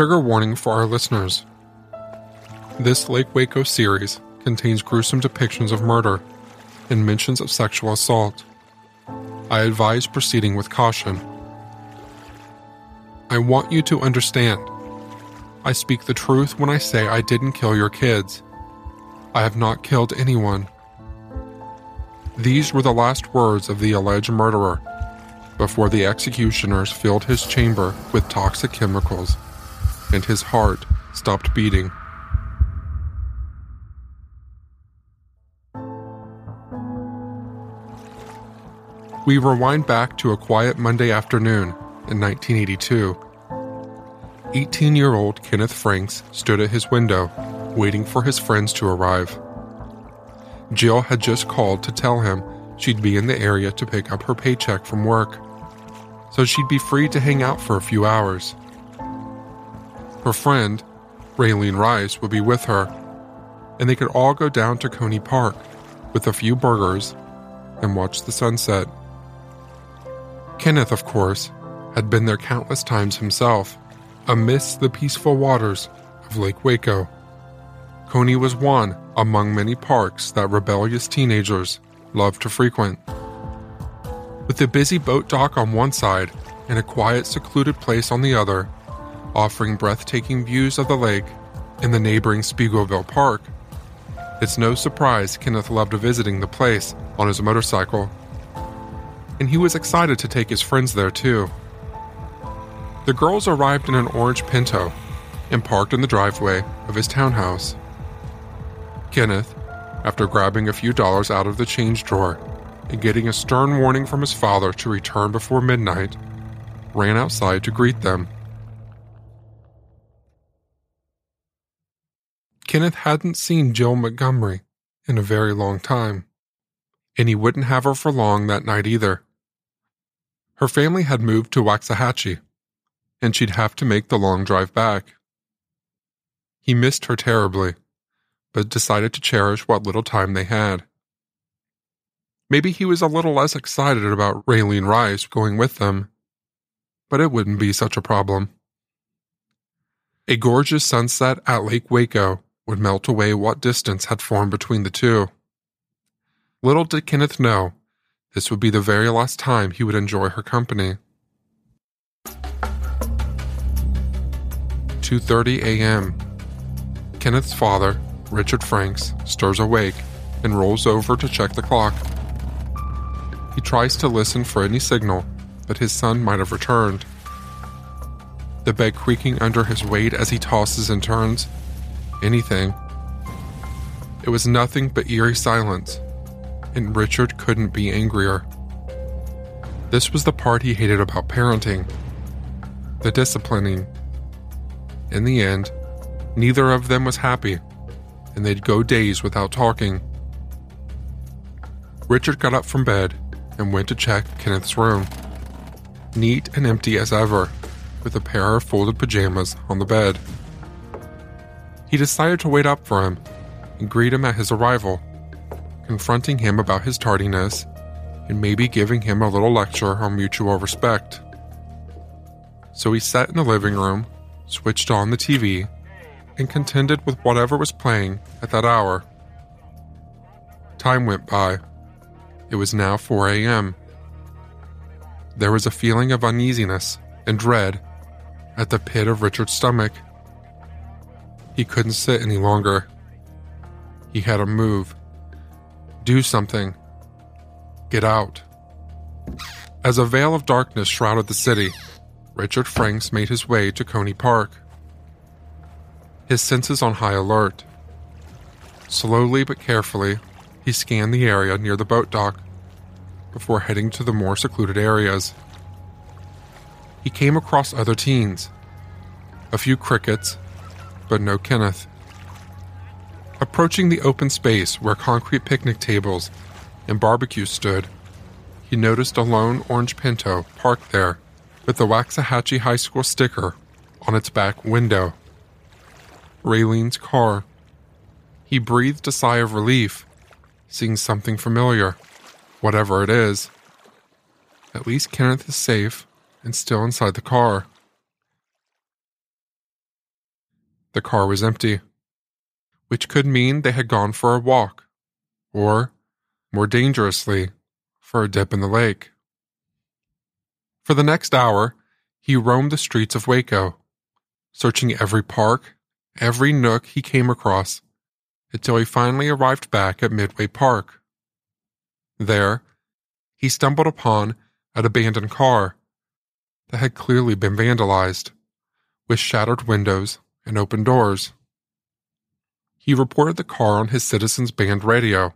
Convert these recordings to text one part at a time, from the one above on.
Trigger warning for our listeners. This Lake Waco series contains gruesome depictions of murder and mentions of sexual assault. I advise proceeding with caution. I want you to understand. I speak the truth when I say I didn't kill your kids. I have not killed anyone. These were the last words of the alleged murderer before the executioners filled his chamber with toxic chemicals and his heart stopped beating. We rewind back to a quiet Monday afternoon in 1982. 18 year old Kenneth Franks stood at his window, waiting for his friends to arrive. Jill had just called to tell him she'd be in the area to pick up her paycheck from work, so she'd be free to hang out for a few hours. Her friend, Raylene Rice, would be with her, and they could all go down to Koehne Park with a few burgers and watch the sunset. Kenneth, of course, had been there countless times himself, amidst the peaceful waters of Lake Waco. Koehne was one among many parks that rebellious teenagers loved to frequent. With a busy boat dock on one side and a quiet, secluded place on the other, offering breathtaking views of the lake in the neighboring Speegleville Park, it's no surprise Kenneth loved visiting the place on his motorcycle and he was excited to take his friends there too. The girls arrived in an orange Pinto and parked in the driveway of his townhouse. Kenneth, after grabbing a few dollars out of the change drawer and getting a stern warning from his father to return before midnight, ran outside to greet them. Kenneth hadn't seen Jill Montgomery in a very long time, and he wouldn't have her for long that night either. Her family had moved to Waxahachie, and she'd have to make the long drive back. He missed her terribly, but decided to cherish what little time they had. Maybe he was a little less excited about Raylene Rice going with them, but it wouldn't be such a problem. A gorgeous sunset at Lake Waco would melt away what distance had formed between the two. Little did Kenneth know this would be the very last time he would enjoy her company. 2:30 a.m. Kenneth's father, Richard Franks, stirs awake and rolls over to check the clock. He tries to listen for any signal that his son might have returned. The bed creaking under his weight as he tosses and turns. Anything. It was nothing but eerie silence and Richard couldn't be angrier. This was the part he hated about parenting the disciplining. In the end, neither of them was happy, and they'd go days without talking. Richard got up from bed and went to check Kenneth's room. Neat and empty as ever, with a pair of folded pajamas on the bed. He decided to wait up for him and greet him at his arrival confronting him about his tardiness, and maybe giving him a little lecture on mutual respect. So he sat in the living room, switched on the TV, and contended with whatever was playing at that hour. Time went by. It was now 4 a.m. There was a feeling of uneasiness and dread at the pit of Richard's stomach. He couldn't sit any longer. He had to move. Do something. Get out. As a veil of darkness shrouded the city, Richard Franks made his way to Koehne Park. His senses on high alert. Slowly but carefully, he scanned the area near the boat dock before heading to the more secluded areas. He came across other teens, a few crickets, but no Kenneth. Approaching the open space where concrete picnic tables and barbecues stood, he noticed a lone orange Pinto parked there with the Waxahachie High School sticker on its back window. Raylene's car. He breathed a sigh of relief, seeing something familiar, whatever it is. At least Kenneth is safe and still inside the car. The car was empty, which could mean they had gone for a walk, or, more dangerously, for a dip in the lake. For the next hour, he roamed the streets of Waco, searching every park, every nook he came across, until he finally arrived back at Midway Park. There, he stumbled upon an abandoned car that had clearly been vandalized, with shattered windows and open doors. He reported the car on his Citizens Band radio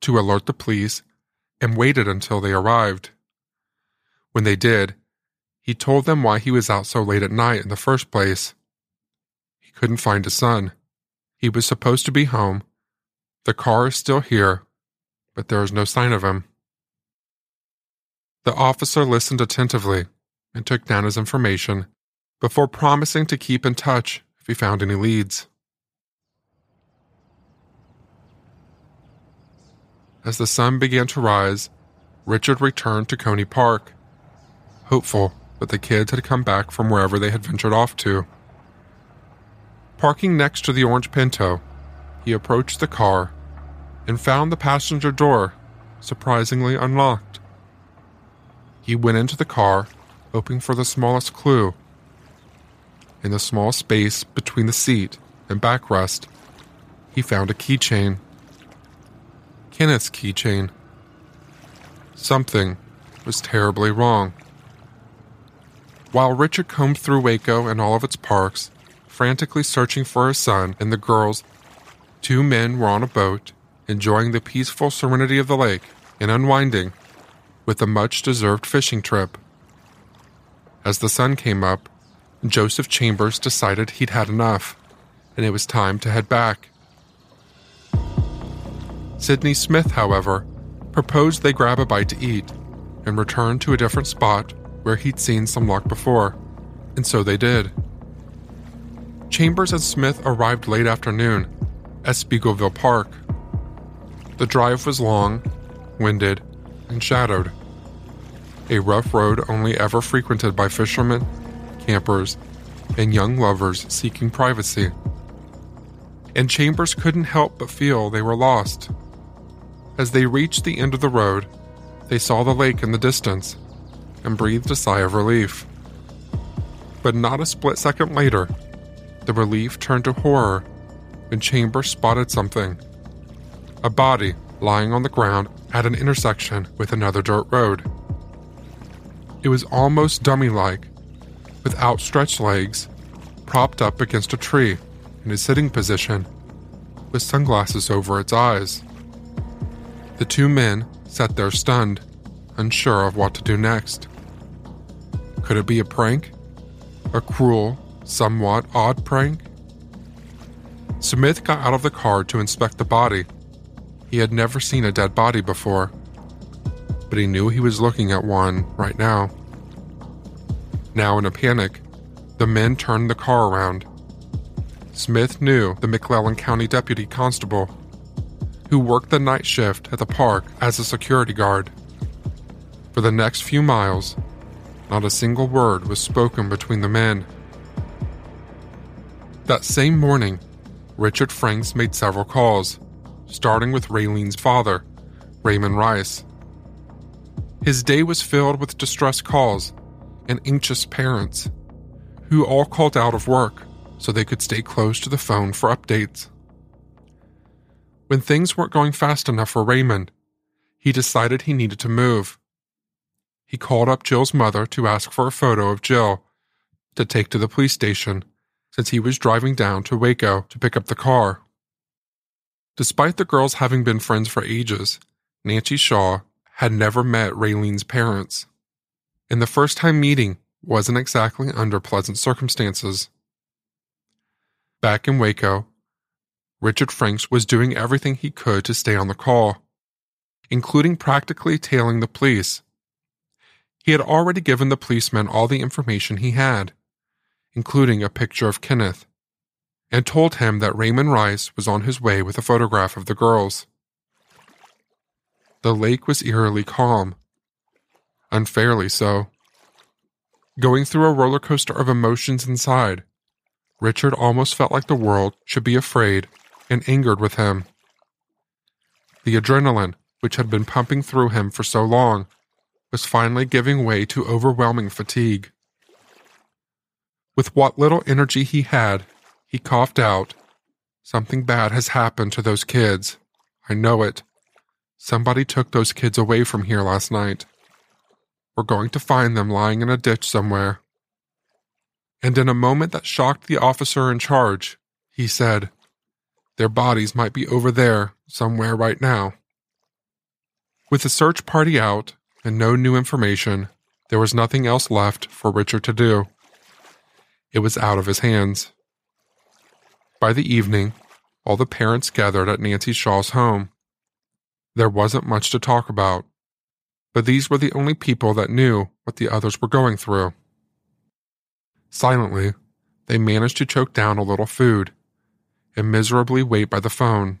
to alert the police and waited until they arrived. When they did, he told them why he was out so late at night in the first place. He couldn't find his son. He was supposed to be home. The car is still here, but there is no sign of him. The officer listened attentively and took down his information before promising to keep in touch if he found any leads. As the sun began to rise, Richard returned to Koehne Park, hopeful that the kids had come back from wherever they had ventured off to. Parking next to the orange Pinto, he approached the car and found the passenger door surprisingly unlocked. He went into the car, hoping for the smallest clue. In the small space between the seat and backrest, he found a keychain. Kenneth's keychain. Something was terribly wrong. While Richard combed through Waco and all of its parks, frantically searching for his son and the girls, two men were on a boat, enjoying the peaceful serenity of the lake and unwinding with a much deserved fishing trip. As the sun came up, Joseph Chambers decided he'd had enough, and it was time to head back. Sidney Smith, however, proposed they grab a bite to eat and return to a different spot where he'd seen some luck before, and so they did. Chambers and Smith arrived late afternoon at Speegleville Park. The drive was long, winded, and shadowed. A rough road only ever frequented by fishermen, campers, and young lovers seeking privacy. And Chambers couldn't help but feel they were lost. As they reached the end of the road, they saw the lake in the distance and breathed a sigh of relief. But not a split second later, the relief turned to horror when Chambers spotted something a body lying on the ground at an intersection with another dirt road. It was almost dummy like, with outstretched legs, propped up against a tree in a sitting position, with sunglasses over its eyes. The two men sat there stunned, unsure of what to do next. Could it be a prank? A cruel, somewhat odd prank? Smith got out of the car to inspect the body. He had never seen a dead body before, but he knew he was looking at one right now. Now, in a panic, the men turned the car around. Smith knew the McLennan County Deputy Constable, who worked the night shift at the park as a security guard. For the next few miles, not a single word was spoken between the men. That same morning, Richard Franks made several calls, starting with Raylene's father, Raymond Rice. His day was filled with distress calls and anxious parents, who all called out of work so they could stay close to the phone for updates. When things weren't going fast enough for Raymond, he decided he needed to move. he called up Jill's mother to ask for a photo of Jill to take to the police station since he was driving down to Waco to pick up the car. Despite the girls having been friends for ages, Nancy Shaw had never met Raylene's parents. And the first time meeting wasn't exactly under pleasant circumstances. Back in Waco, Richard Franks was doing everything he could to stay on the call, including practically tailing the police. He had already given the policemen all the information he had, including a picture of Kenneth, and told him that Raymond Rice was on his way with a photograph of the girls. The lake was eerily calm, unfairly so. Going through a roller coaster of emotions inside, Richard almost felt like the world should be afraid and angered with him. The adrenaline, which had been pumping through him for so long, was finally giving way to overwhelming fatigue. With what little energy he had, he coughed out, Something bad has happened to those kids. I know it. Somebody took those kids away from here last night. We're going to find them lying in a ditch somewhere. And in a moment that shocked the officer in charge, he said, Their bodies might be over there, somewhere right now. With the search party out and no new information, there was nothing else left for Richard to do. It was out of his hands. By the evening, all the parents gathered at Nancy Shaw's home. There wasn't much to talk about, but these were the only people that knew what the others were going through. Silently, they managed to choke down a little food and miserably wait by the phone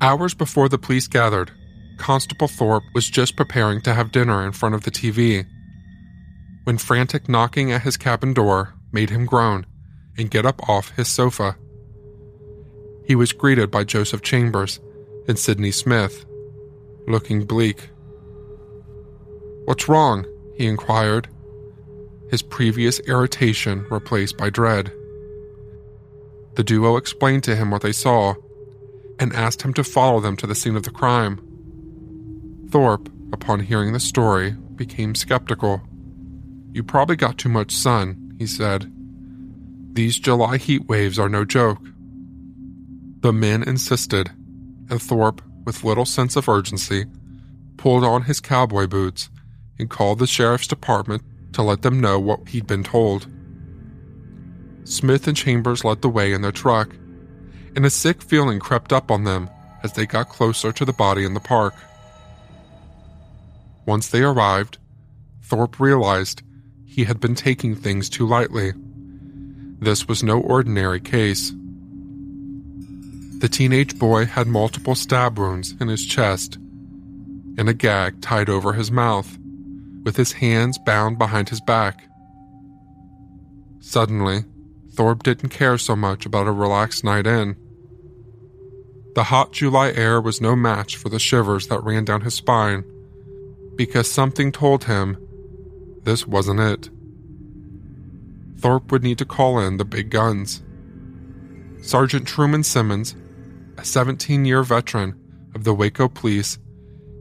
Hours before the police gathered, Constable Thorpe was just preparing to have dinner in front of the TV when frantic knocking at his cabin door made him groan and get up off his sofa. He was greeted by Joseph Chambers and Sidney Smith, looking bleak. What's wrong? he inquired, his previous irritation replaced by dread. The duo explained to him what they saw and asked him to follow them to the scene of the crime. Thorpe, upon hearing the story, became skeptical. You probably got too much sun, he said. These July heat waves are no joke. The men insisted, and Thorpe, with little sense of urgency, pulled on his cowboy boots and called the sheriff's department to let them know what he'd been told. Smith and Chambers led the way in their truck and a sick feeling crept up on them as they got closer to the body in the park. Once they arrived, Thorpe realized he had been taking things too lightly. This was no ordinary case. The teenage boy had multiple stab wounds in his chest and a gag tied over his mouth, with his hands bound behind his back. Suddenly, Thorpe didn't care so much about a relaxed night in. The hot July air was no match for the shivers that ran down his spine, because something told him this wasn't it. Thorpe would need to call in the big guns. Sergeant Truman Simmons, a 17 year veteran of the Waco Police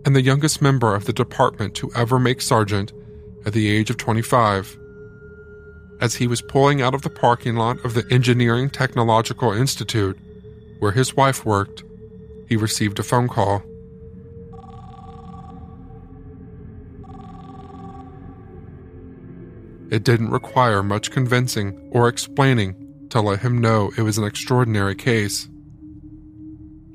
and the youngest member of the department to ever make sergeant at the age of 25. As he was pulling out of the parking lot of the Engineering Technological Institute, where his wife worked, he received a phone call. It didn't require much convincing or explaining to let him know it was an extraordinary case.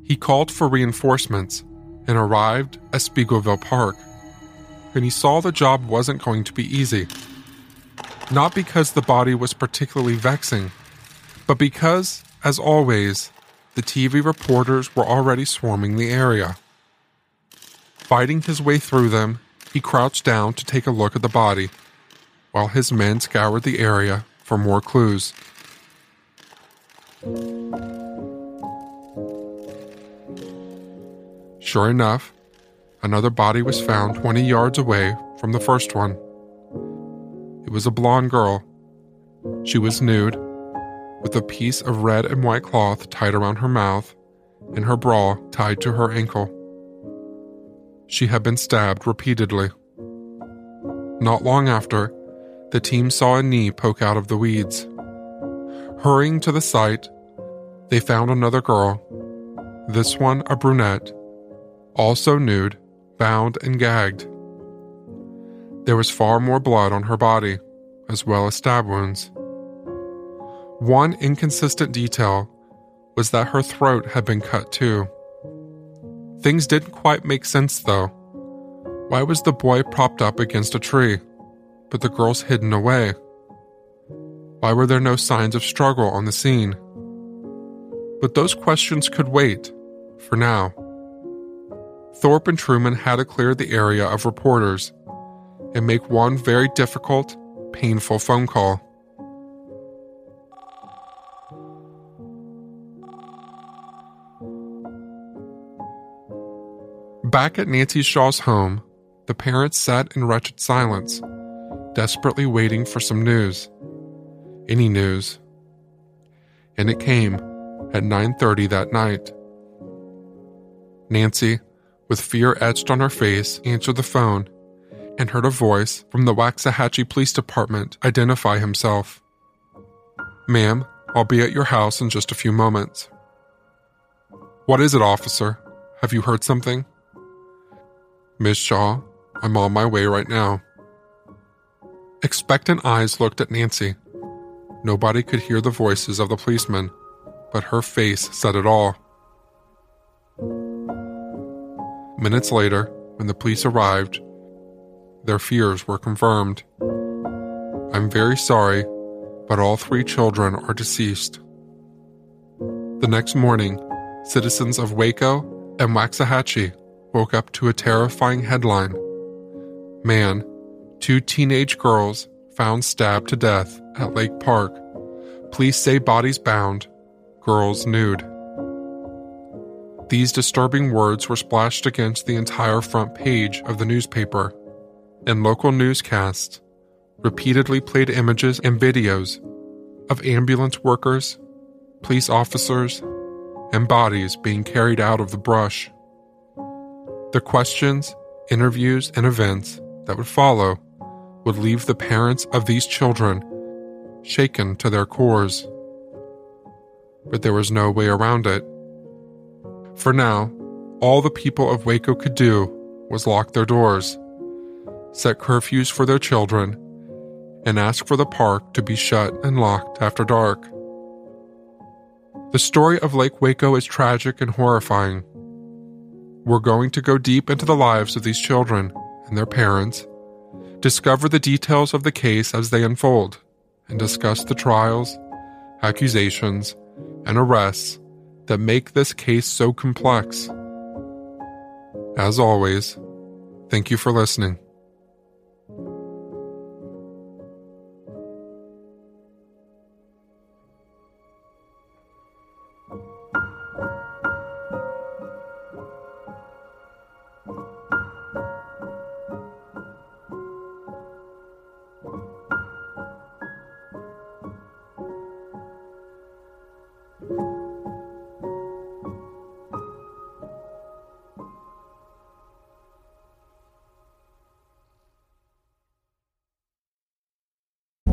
He called for reinforcements and arrived at Speegleville Park, and he saw the job wasn't going to be easy. Not because the body was particularly vexing, but because, as always, the TV reporters were already swarming the area. Fighting his way through them, he crouched down to take a look at the body, while his men scoured the area for more clues. Sure enough, another body was found 20 yards away from the first one. It was a blonde girl. She was nude, with a piece of red and white cloth tied around her mouth and her bra tied to her ankle. She had been stabbed repeatedly. Not long after, the team saw a knee poke out of the weeds. Hurrying to the site, they found another girl, this one a brunette, also nude, bound and gagged. There was far more blood on her body, as well as stab wounds. One inconsistent detail was that her throat had been cut too. Things didn't quite make sense though. Why was the boy propped up against a tree, but the girl's hidden away? Why were there no signs of struggle on the scene? But those questions could wait, for now. Thorpe and Truman had to clear the area of reporters and make one very difficult, painful phone call. Back at Nancy Shaw's home, the parents sat in wretched silence, desperately waiting for some news. Any news. And it came at 9:30 that night. Nancy, with fear etched on her face, answered the phone and heard a voice from the Waxahachie Police Department identify himself. Ma'am, I'll be at your house in just a few moments. What is it, officer? Have you heard something? Miss Shaw, I'm on my way right now. Expectant eyes looked at Nancy. Nobody could hear the voices of the policemen, but her face said it all. Minutes later, when the police arrived, their fears were confirmed. I'm very sorry, but all three children are deceased. The next morning, citizens of Waco and Waxahachie woke up to a terrifying headline Man, two teenage girls found stabbed to death at Lake Park. Police say bodies bound, girls nude. These disturbing words were splashed against the entire front page of the newspaper, and local newscasts repeatedly played images and videos of ambulance workers, police officers, and bodies being carried out of the brush. The questions, interviews, and events that would follow would leave the parents of these children shaken to their cores. But there was no way around it. For now, all the people of Waco could do was lock their doors, set curfews for their children, and ask for the park to be shut and locked after dark. The story of Lake Waco is tragic and horrifying. We're going to go deep into the lives of these children and their parents, discover the details of the case as they unfold, and discuss the trials, accusations, and arrests that make this case so complex. As always, thank you for listening.